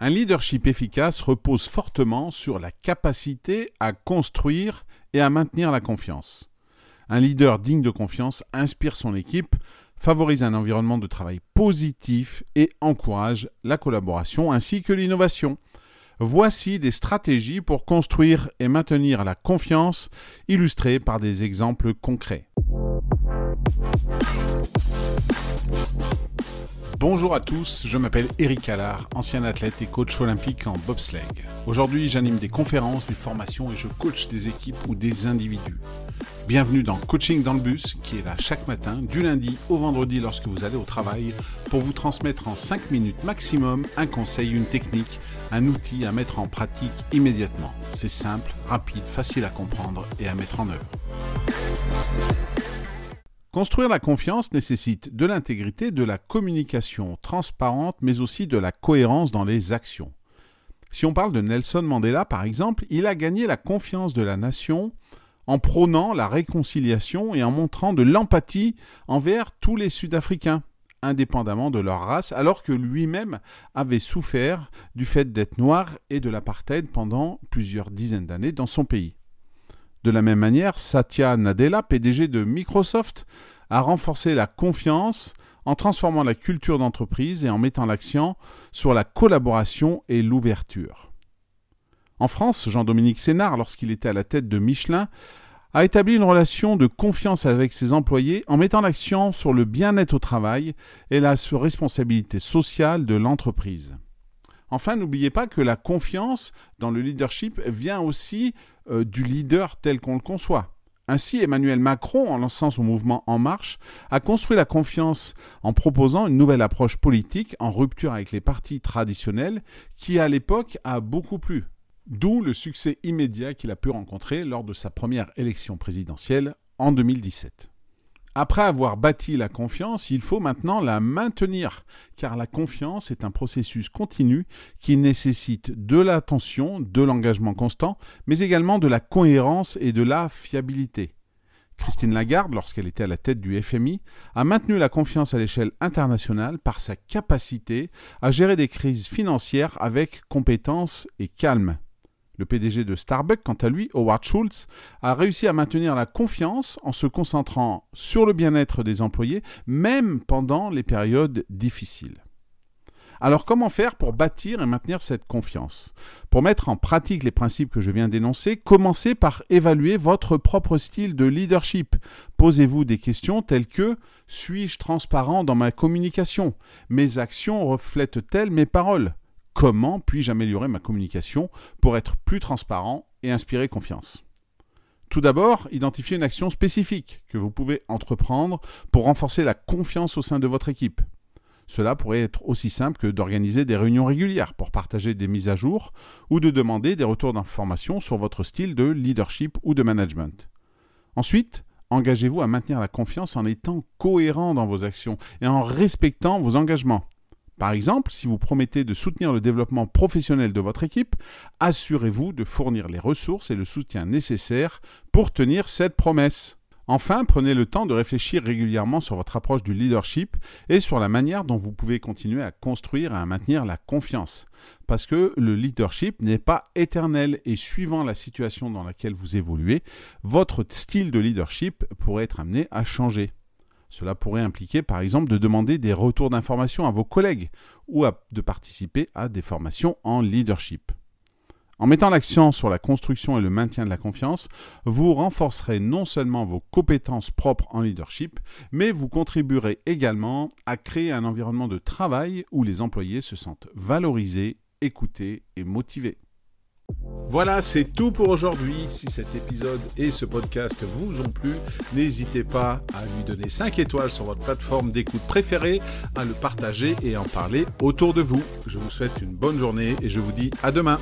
Un leadership efficace repose fortement sur la capacité à construire et à maintenir la confiance. Un leader digne de confiance inspire son équipe, favorise un environnement de travail positif et encourage la collaboration ainsi que l'innovation. Voici des stratégies pour construire et maintenir la confiance illustrées par des exemples concrets. Bonjour à tous, je m'appelle Eric Allard, ancien athlète et coach olympique en bobsleigh. Aujourd'hui, j'anime des conférences, des formations et je coach des équipes ou des individus. Bienvenue dans Coaching dans le bus, qui est là chaque matin, du lundi au vendredi lorsque vous allez au travail, pour vous transmettre en 5 minutes maximum un conseil, une technique, un outil à mettre en pratique immédiatement. C'est simple, rapide, facile à comprendre et à mettre en œuvre. Construire la confiance nécessite de l'intégrité, de la communication transparente, mais aussi de la cohérence dans les actions. Si on parle de Nelson Mandela, par exemple, il a gagné la confiance de la nation en prônant la réconciliation et en montrant de l'empathie envers tous les Sud-Africains, indépendamment de leur race, alors que lui-même avait souffert du fait d'être noir et de l'apartheid pendant plusieurs dizaines d'années dans son pays. De la même manière, Satya Nadella, PDG de Microsoft, a renforcé la confiance en transformant la culture d'entreprise et en mettant l'accent sur la collaboration et l'ouverture. En France, Jean-Dominique Sénard, lorsqu'il était à la tête de Michelin, a établi une relation de confiance avec ses employés en mettant l'accent sur le bien-être au travail et la responsabilité sociale de l'entreprise. Enfin, n'oubliez pas que la confiance dans le leadership vient aussi euh, du leader tel qu'on le conçoit. Ainsi, Emmanuel Macron, en lançant son mouvement En Marche, a construit la confiance en proposant une nouvelle approche politique en rupture avec les partis traditionnels qui, à l'époque, a beaucoup plu. D'où le succès immédiat qu'il a pu rencontrer lors de sa première élection présidentielle en 2017. Après avoir bâti la confiance, il faut maintenant la maintenir, car la confiance est un processus continu qui nécessite de l'attention, de l'engagement constant, mais également de la cohérence et de la fiabilité. Christine Lagarde, lorsqu'elle était à la tête du FMI, a maintenu la confiance à l'échelle internationale par sa capacité à gérer des crises financières avec compétence et calme. Le PDG de Starbucks, quant à lui, Howard Schultz, a réussi à maintenir la confiance en se concentrant sur le bien-être des employés, même pendant les périodes difficiles. Alors comment faire pour bâtir et maintenir cette confiance? Pour mettre en pratique les principes que je viens d'énoncer, commencez par évaluer votre propre style de leadership. Posez-vous des questions telles que suis-je transparent dans ma communication? Mes actions reflètent-elles mes paroles? Comment puis-je améliorer ma communication pour être plus transparent et inspirer confiance? Tout d'abord, identifiez une action spécifique que vous pouvez entreprendre pour renforcer la confiance au sein de votre équipe. Cela pourrait être aussi simple que d'organiser des réunions régulières pour partager des mises à jour ou de demander des retours d'informations sur votre style de leadership ou de management. Ensuite, engagez-vous à maintenir la confiance en étant cohérent dans vos actions et en respectant vos engagements. Par exemple, si vous promettez de soutenir le développement professionnel de votre équipe, assurez-vous de fournir les ressources et le soutien nécessaires pour tenir cette promesse. Enfin, prenez le temps de réfléchir régulièrement sur votre approche du leadership et sur la manière dont vous pouvez continuer à construire et à maintenir la confiance. Parce que le leadership n'est pas éternel et suivant la situation dans laquelle vous évoluez, votre style de leadership pourrait être amené à changer. Cela pourrait impliquer par exemple de demander des retours d'informations à vos collègues ou de participer à des formations en leadership. En mettant l'accent sur la construction et le maintien de la confiance, vous renforcerez non seulement vos compétences propres en leadership, mais vous contribuerez également à créer un environnement de travail où les employés se sentent valorisés, écoutés et motivés. Voilà, c'est tout pour aujourd'hui. Si cet épisode et ce podcast vous ont plu, n'hésitez pas à lui donner 5 étoiles sur votre plateforme d'écoute préférée, à le partager et en parler autour de vous. Je vous souhaite une bonne journée et je vous dis à demain.